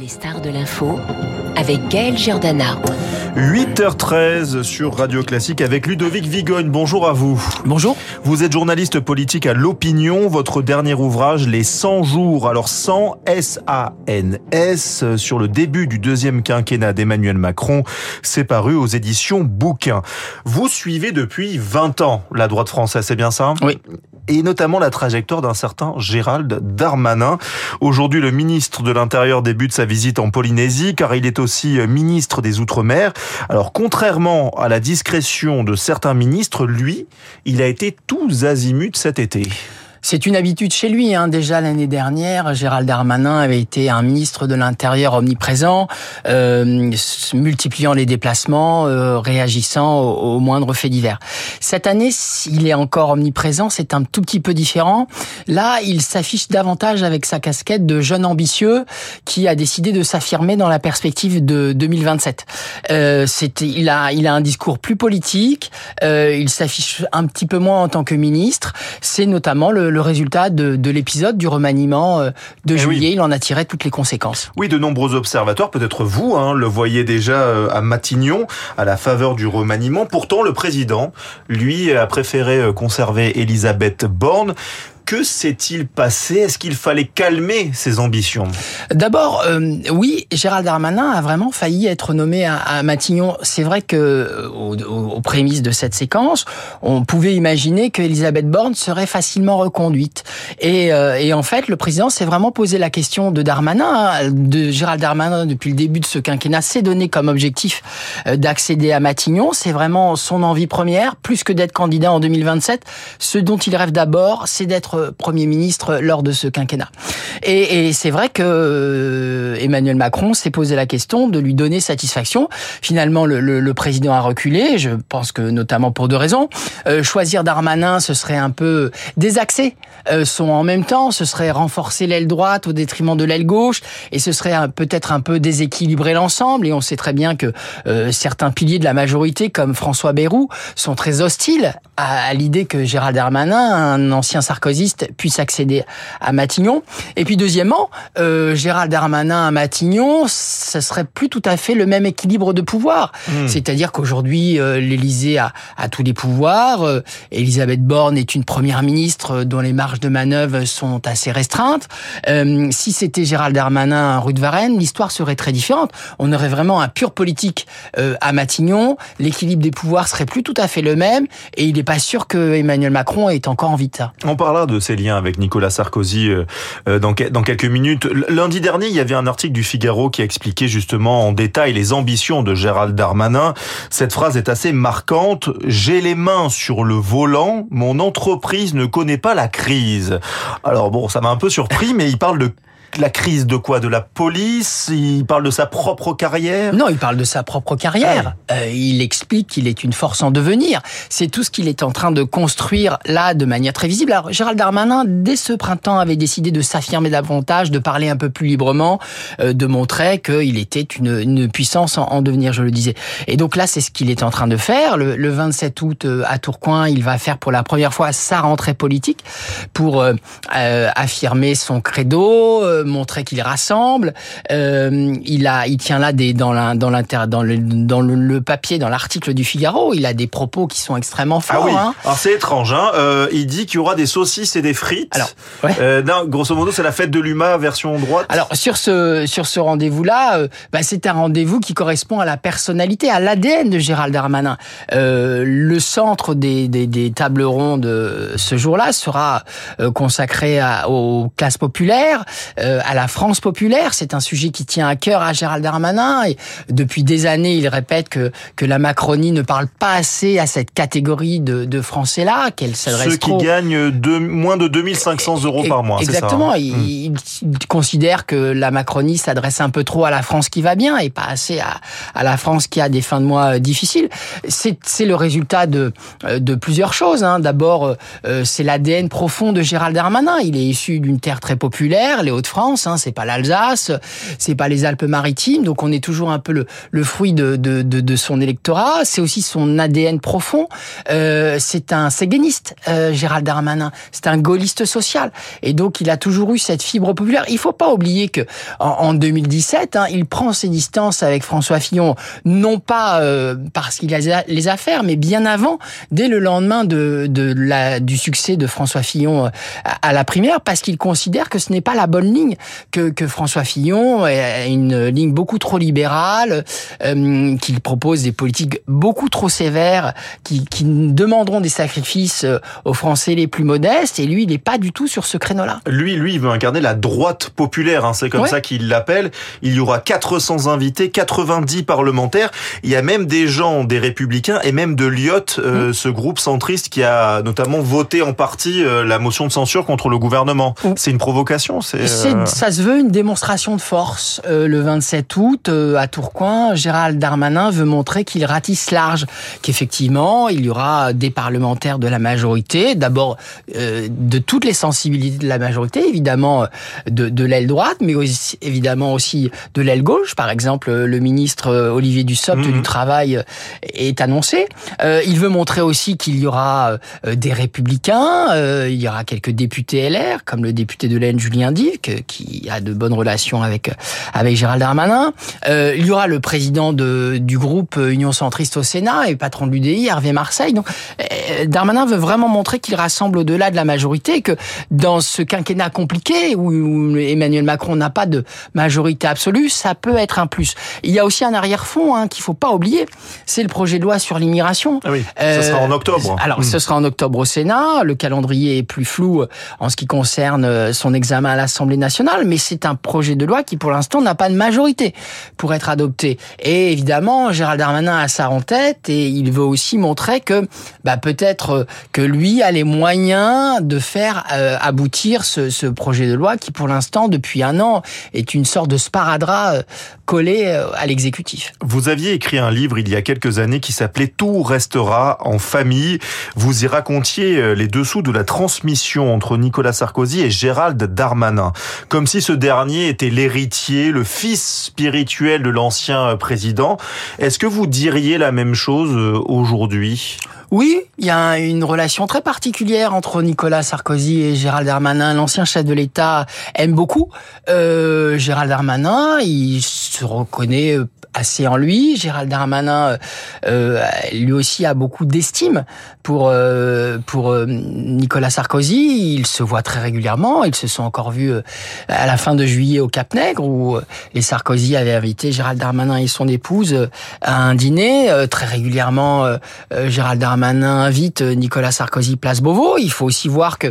Les stars de l'info avec Gaël Giordana. 8h13 sur Radio Classique avec Ludovic Vigogne. Bonjour à vous. Bonjour. Vous êtes journaliste politique à l'Opinion. Votre dernier ouvrage, Les 100 jours, alors 100 S-A-N-S, sur le début du deuxième quinquennat d'Emmanuel Macron, c'est paru aux éditions Bouquin. Vous suivez depuis 20 ans la droite française, c'est bien ça? Oui et notamment la trajectoire d'un certain Gérald Darmanin. Aujourd'hui, le ministre de l'Intérieur débute sa visite en Polynésie car il est aussi ministre des Outre-mer. Alors, contrairement à la discrétion de certains ministres, lui, il a été tous azimuts cet été. C'est une habitude chez lui. Hein. Déjà l'année dernière, Gérald Darmanin avait été un ministre de l'Intérieur omniprésent, euh, multipliant les déplacements, euh, réagissant aux, moindres faits divers. Cette année, il est encore omniprésent, c'est un tout petit peu différent. Là, il s'affiche davantage avec sa casquette de jeune ambitieux qui a décidé de s'affirmer dans la perspective de 2027. Euh, il a, il a un discours plus politique. Euh, il s'affiche un petit peu moins en tant que ministre. C'est notamment le le résultat de, de l'épisode du remaniement euh, de eh juillet. Il en a tiré toutes les conséquences. Oui, de nombreux observateurs, peut-être vous, hein, le voyez déjà euh, à Matignon, à la faveur du remaniement. Pourtant, le président, lui, a préféré euh, conserver Elisabeth Borne. Que s'est-il passé? Est-ce qu'il fallait calmer ses ambitions? D'abord, euh, oui, Gérald Darmanin a vraiment failli être nommé à, Matignon. C'est vrai que euh, aux, prémices de cette séquence, on pouvait imaginer que Elisabeth Borne serait facilement reconduite. Et, euh, et en fait, le président s'est vraiment posé la question de Darmanin, hein, de Gérald Darmanin depuis le début de ce quinquennat, s'est donné comme objectif d'accéder à Matignon. C'est vraiment son envie première, plus que d'être candidat en 2027. Ce dont il rêve d'abord, c'est d'être Premier ministre lors de ce quinquennat. Et, c'est vrai que euh, Emmanuel Macron s'est posé la question de lui donner satisfaction. Finalement, le, président a reculé, je pense que notamment pour deux raisons. Euh, choisir Darmanin, ce serait un peu désaxé euh, en même temps, ce serait renforcer l'aile droite au détriment de l'aile gauche, et ce serait peut-être un peu déséquilibrer l'ensemble. Et on sait très bien que euh, certains piliers de la majorité, comme François Bayrou, sont très hostiles à l'idée que Gérald Darmanin, un ancien Sarkozy, puisse accéder à Matignon. Et puis deuxièmement, euh, Gérald Darmanin à Matignon, ce serait plus tout à fait le même équilibre de pouvoir. Hmm. C'est-à-dire qu'aujourd'hui, euh, l'Élysée a, a, tous les pouvoirs. Euh, Elisabeth Borne est une première ministre dont les marges de manœuvre sont assez restreintes. Si c'était Gérald Darmanin rue de Varennes, l'histoire serait très différente. On aurait vraiment un pur politique à Matignon. L'équilibre des pouvoirs serait plus tout à fait le même. Et il n'est pas sûr que Emmanuel Macron ait encore envie de ça. On parlera de de ses liens avec Nicolas Sarkozy euh, euh, dans, quelques minutes. Lundi dernier, il y avait un article du Figaro qui expliquait justement en détail les ambitions de Gérald Darmanin. Cette phrase est assez marquante. J'ai les mains sur le volant, mon entreprise ne connaît pas la crise. Alors bon, ça m'a un peu surpris, mais il parle de la crise de quoi? De la police? Il parle de sa propre carrière? Non, il parle de sa propre carrière. Ah. Euh, il explique qu'il est une force en devenir. C'est tout ce qu'il est en train de construire là de manière très visible. Alors, Gérald Darmanin, dès ce printemps, avait décidé de s'affirmer davantage, de parler un peu plus librement, euh, de montrer qu'il était une, une puissance en, devenir, je le disais. Et donc là, c'est ce qu'il est en train de faire. Le, le, 27 août, euh, à Tourcoing, il va faire pour la première fois sa rentrée politique pour euh, affirmer son credo montrer qu'il rassemble. Euh, il a, il tient là des dans la, dans l'inter, dans le dans le, papier, dans l'article du Figaro, il a des propos qui sont extrêmement forts. Ah oui. Hein. Alors c'est étrange. Hein euh, il dit qu'il y aura des saucisses et des frites. Alors, ouais. euh, non, grosso modo, c'est la fête de l'UMA version droite. Alors sur ce sur ce rendez-vous-là, euh, bah, c'est un rendez-vous qui correspond à la personnalité, à l'ADN de Gérald Darmanin. Euh, le centre des, des, des tables rondes ce jour-là sera euh, consacré à, aux classes populaires, euh, à la France populaire. C'est un sujet qui tient à cœur à Gérald Darmanin. Et depuis des années, il répète que, que la Macronie ne parle pas assez à cette catégorie de, de Français-là, qu'elle s'adresse Ceux qui gagnent de, moins de 2500 euros par mois. Exactement. Ça, hein. il, hmm. il, considère que la Macronie s'adresse un peu trop à la France qui va bien et pas assez à, à la France qui a des fins de mois difficiles. C'est le résultat de, de plusieurs choses. Hein. D'abord, euh, c'est l'ADN profond de Gérald Darmanin. Il est issu d'une terre très populaire, les hauts Hein, c'est pas l'Alsace, c'est pas les Alpes-Maritimes, donc on est toujours un peu le, le fruit de, de, de, de son électorat. C'est aussi son ADN profond. Euh, c'est un séguéniste, euh, Gérald Darmanin. C'est un gaulliste social, et donc il a toujours eu cette fibre populaire. Il faut pas oublier que en, en 2017, hein, il prend ses distances avec François Fillon, non pas euh, parce qu'il a les affaires, mais bien avant, dès le lendemain de, de la, du succès de François Fillon euh, à la primaire, parce qu'il considère que ce n'est pas la bonne ligne, que, que François Fillon a une ligne beaucoup trop libérale, euh, qu'il propose des politiques beaucoup trop sévères, qui, qui demanderont des sacrifices euh, aux Français les plus modestes, et lui, il n'est pas du tout sur ce créneau-là. Lui, lui, il veut incarner la droite populaire, hein, c'est comme Ouais. ça qu'il l'appelle. Il y aura 400 invités, 90 parlementaires. Il y a même des gens, des républicains et même de Lyot, euh, ce groupe centriste qui a notamment voté en partie euh, la motion de censure contre le gouvernement. Mm. C'est une provocation, c'est. C'est- euh, Ça se veut une démonstration de force. Euh, le 27 août, euh, à Tourcoing, Gérald Darmanin veut montrer qu'il ratisse large, qu'effectivement, il y aura des parlementaires de la majorité, d'abord euh, de toutes les sensibilités de la majorité, évidemment euh, de, de l'aile droite, mais aussi, évidemment aussi de l'aile gauche. Par exemple, le ministre euh, Olivier Dussopt Mhm. du Travail est annoncé. Euh, il veut montrer aussi qu'il y aura des républicains, euh, il y aura quelques députés LR, comme le député de l'Aisne Julien Dive, qui a de bonnes relations avec avec Gérald Darmanin. Euh, il y aura le président de, du groupe Union centriste au Sénat et patron de l'UDI, Hervé Marseille. Donc, euh, Darmanin veut vraiment montrer qu'il rassemble au-delà de la majorité, que dans ce quinquennat compliqué où, où Emmanuel Macron n'a pas de majorité absolue, ça peut être un plus. Il y a aussi un arrière-fond hein, qu'il faut pas oublier, c'est le projet de loi sur l'immigration. Ah oui, Euh, ça sera en octobre. Alors, Mm. ce sera en octobre au Sénat. Le calendrier est plus flou en ce qui concerne son examen à l'Assemblée nationale, mais c'est un projet de loi qui, pour l'instant, n'a pas de majorité pour être adopté. Et évidemment, Gérald Darmanin a ça en tête et il veut aussi montrer que bah, peut-être euh, que lui a les moyens de faire euh, aboutir ce, projet de loi qui, pour l'instant, depuis un an, est une sorte de sparadrap euh, collé à l'exécutif. Vous aviez écrit un livre il y a quelques années qui s'appelait Tout restera en famille. Vous y racontiez les dessous de la transmission entre Nicolas Sarkozy et Gérald Darmanin. Comme si ce dernier était l'héritier, le fils spirituel de l'ancien euh, président. Est-ce que vous diriez la même chose euh, aujourd'hui? Oui, il y a une relation très particulière entre Nicolas Sarkozy et Gérald Darmanin. L'ancien chef de l'État aime beaucoup euh, Gérald Darmanin. Il se reconnaît assez en lui. Gérald Darmanin, lui aussi, a beaucoup d'estime pour pour Nicolas Sarkozy. Ils se voient très régulièrement. Ils se sont encore vus à la fin de juillet au Cap Nègre où euh, les Sarkozy avaient invité Gérald Darmanin et son épouse euh, à un dîner. Euh, Très régulièrement, Gérald Darmanin invite Nicolas Sarkozy place Beauvau. Il faut aussi voir que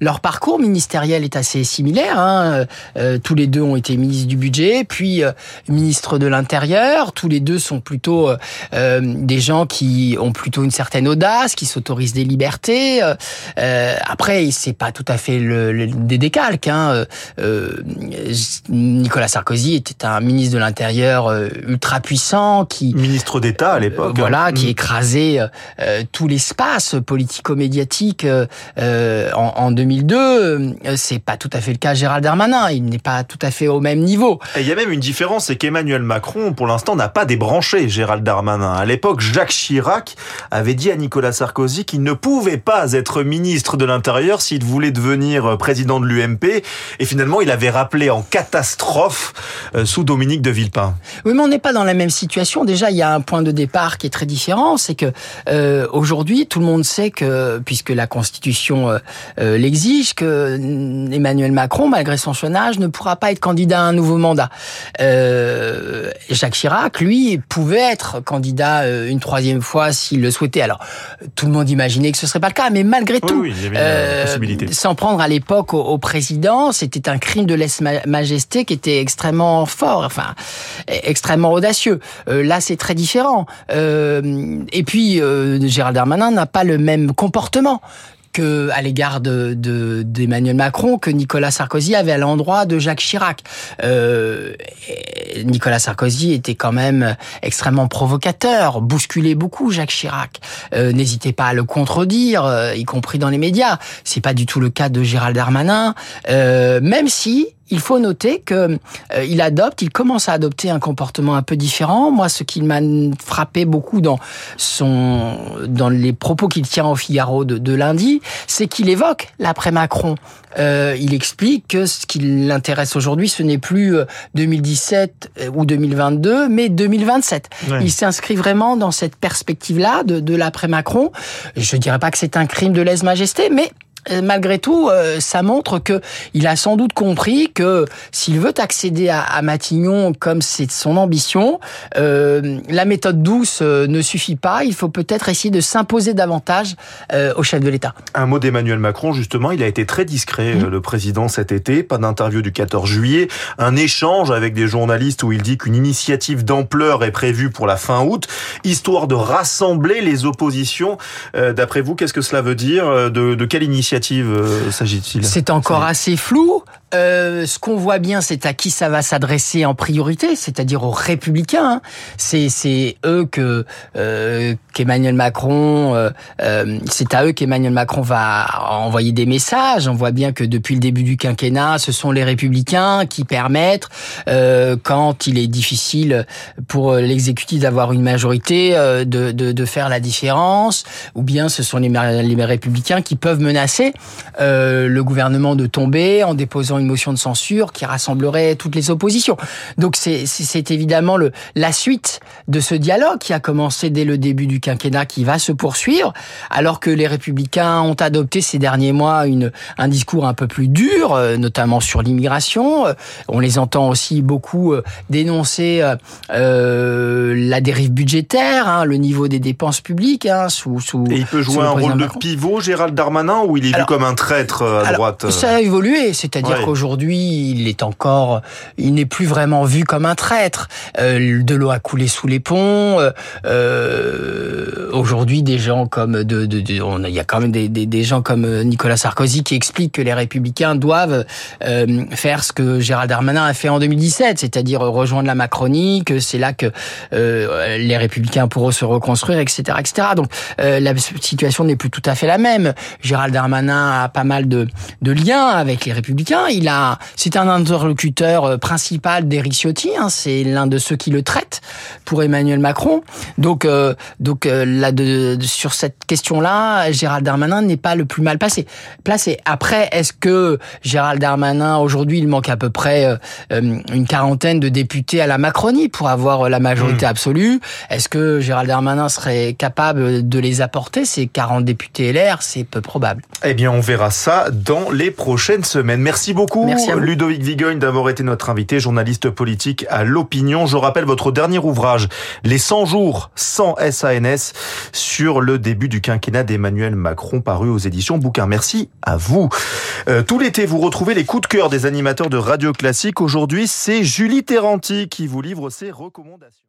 leur parcours ministériel est assez similaire. Hein. Tous les deux ont été ministres du budget, puis euh, ministre de l'Intérieur. Tous les deux sont plutôt des gens qui ont plutôt une certaine audace, qui s'autorisent des libertés. Euh, après, c'est pas tout à fait le, le- des décalques. Hein. Nicolas Sarkozy était un ministre de l'Intérieur euh, ultra puissant qui Ministre d'État à l'époque. euh, voilà, qui Mm. écrasait euh, tout l'espace politico-médiatique euh, euh, en, en 2002. Euh, C'est pas tout à fait le cas Gérald Darmanin. Il n'est pas tout à fait au même niveau. Et il y a même une différence, c'est qu'Emmanuel Macron, pour l'instant, n'a pas débranché Gérald Darmanin. À l'époque, Jacques Chirac avait dit à Nicolas Sarkozy qu'il ne pouvait pas être ministre de l'Intérieur s'il voulait devenir euh, président de l'UMP. Et finalement, il avait rappelé en catastrophe euh, sous Dominique de Villepin. Oui, mais on n'est pas dans la même situation. Déjà, il y a un point de départ qui est très différent, c'est que euh, aujourd'hui, tout le monde sait que, puisque la Constitution euh, l'exige, que mm, Emmanuel Macron, malgré son jeune âge, ne pourra pas être candidat à un nouveau mandat. Jacques Chirac, lui, pouvait être candidat une troisième fois s'il le souhaitait. Alors, tout le monde imaginait que ce serait pas le cas, mais malgré Oui, tout, oui, il y avait une possibilité. s'en prendre à l'époque au, au président, c'était un crime de lèse-majesté qui était extrêmement fort, enfin extrêmement audacieux. Euh, là, c'est très différent. Euh, et puis, euh, Gérald Darmanin n'a pas le même comportement que à l'égard de de- Macron que Nicolas Sarkozy avait à l'endroit de Jacques Chirac. Euh, Nicolas Sarkozy était quand même extrêmement provocateur, bousculait beaucoup Jacques Chirac. Euh, N'hésitez pas à le contredire, euh, y compris dans les médias. C'est pas du tout le cas de Gérald Darmanin, euh, même si il faut noter que euh, il adopte, il commence à adopter un comportement un peu différent. Moi, ce qui m'a frappé beaucoup dans son, dans les propos qu'il tient au Figaro de, de lundi, c'est qu'il évoque l'après Macron. Euh, il explique que ce qui l'intéresse aujourd'hui, ce n'est plus 2017 euh, ou 2022, mais 2027. Il s'inscrit vraiment dans cette perspective-là de, de l'après Macron. Je dirais pas que c'est un crime de lèse-majesté, mais euh, malgré tout, euh, ça montre que il a sans doute compris que s'il veut accéder à, Matignon comme c'est son ambition, euh, la méthode douce ne suffit pas. Il faut peut-être essayer de s'imposer davantage au chef de l'État. Un mot d'Emmanuel Macron, justement, il a été très discret, mmh. le président, cet été. Pas d'interview du 14 juillet. Un échange avec des journalistes où il dit qu'une initiative d'ampleur est prévue pour la fin août, histoire de rassembler les oppositions. D'après vous, qu'est-ce que cela veut dire de, de quelle initiative euh, s'agit-il? C'est encore assez flou. Euh, ce qu'on voit bien, c'est à qui ça va s'adresser en priorité, c'est-à-dire aux républicains. Hein. C'est eux que euh, qu'Emmanuel Macron, euh, euh, c'est à eux qu'Emmanuel Macron va envoyer des messages. On voit bien que depuis le début du quinquennat, ce sont les républicains qui permettent, euh, quand il est difficile pour l'exécutif d'avoir une majorité, de, de, de, faire la différence, ou bien ce sont les, les républicains qui peuvent menacer le gouvernement de tomber en déposant une motion de censure qui rassemblerait toutes les oppositions. Donc c'est évidemment le, la suite de ce dialogue qui a commencé dès le début du quinquennat, qui va se poursuivre, alors que les républicains ont adopté ces derniers mois une, un discours un peu plus dur, euh, notamment sur l'immigration. Euh, on les entend aussi beaucoup euh, dénoncer euh, la dérive budgétaire, hein, le niveau des dépenses publiques. Hein, sous, sous, Et il peut jouer un rôle de pivot, Gérald Darmanin, ou il est vu comme un traître à droite Ça a évolué, c'est-à-dire Aujourd'hui, il est encore, il n'est plus vraiment vu comme un traître. Euh, de l'eau a coulé sous les ponts. Euh, euh, aujourd'hui, des gens comme de, de, de on, il y a quand même des, des, gens comme Nicolas Sarkozy qui expliquent que les Républicains doivent euh, faire ce que Gérald Darmanin a fait en 2017, c'est-à-dire rejoindre la Macronie, que c'est là que euh, les Républicains pourront se reconstruire, etc., etc. Donc la situation n'est plus tout à fait la même. Gérald Darmanin a pas mal de, de liens avec les Républicains il a, c'est un interlocuteur euh, principal d'Eric Ciotti. Hein, c'est l'un de ceux qui le traite pour Emmanuel Macron. Donc, euh, donc euh, là, de, sur cette question-là, Gérald Darmanin n'est pas le plus mal passé. Placé. Après, est-ce que Gérald Darmanin aujourd'hui, il manque à peu près une quarantaine de députés à la Macronie pour avoir la majorité hmm. absolue? Est-ce que Gérald Darmanin serait capable de les apporter ces 40 députés LR C'est peu probable. Eh bien, on verra ça dans les prochaines semaines. Merci beaucoup beaucoup, Ludovic Vigogne, d'avoir été notre invité, journaliste politique à l'opinion. Je rappelle votre dernier ouvrage, Les 100 jours sans SANS, sur le début du quinquennat d'Emmanuel Macron, paru aux éditions Bouquin. Merci à vous. Euh, tout l'été, vous retrouvez les coups de cœur des animateurs de Radio Classique. Aujourd'hui, c'est Julie Terranti qui vous livre ses recommandations.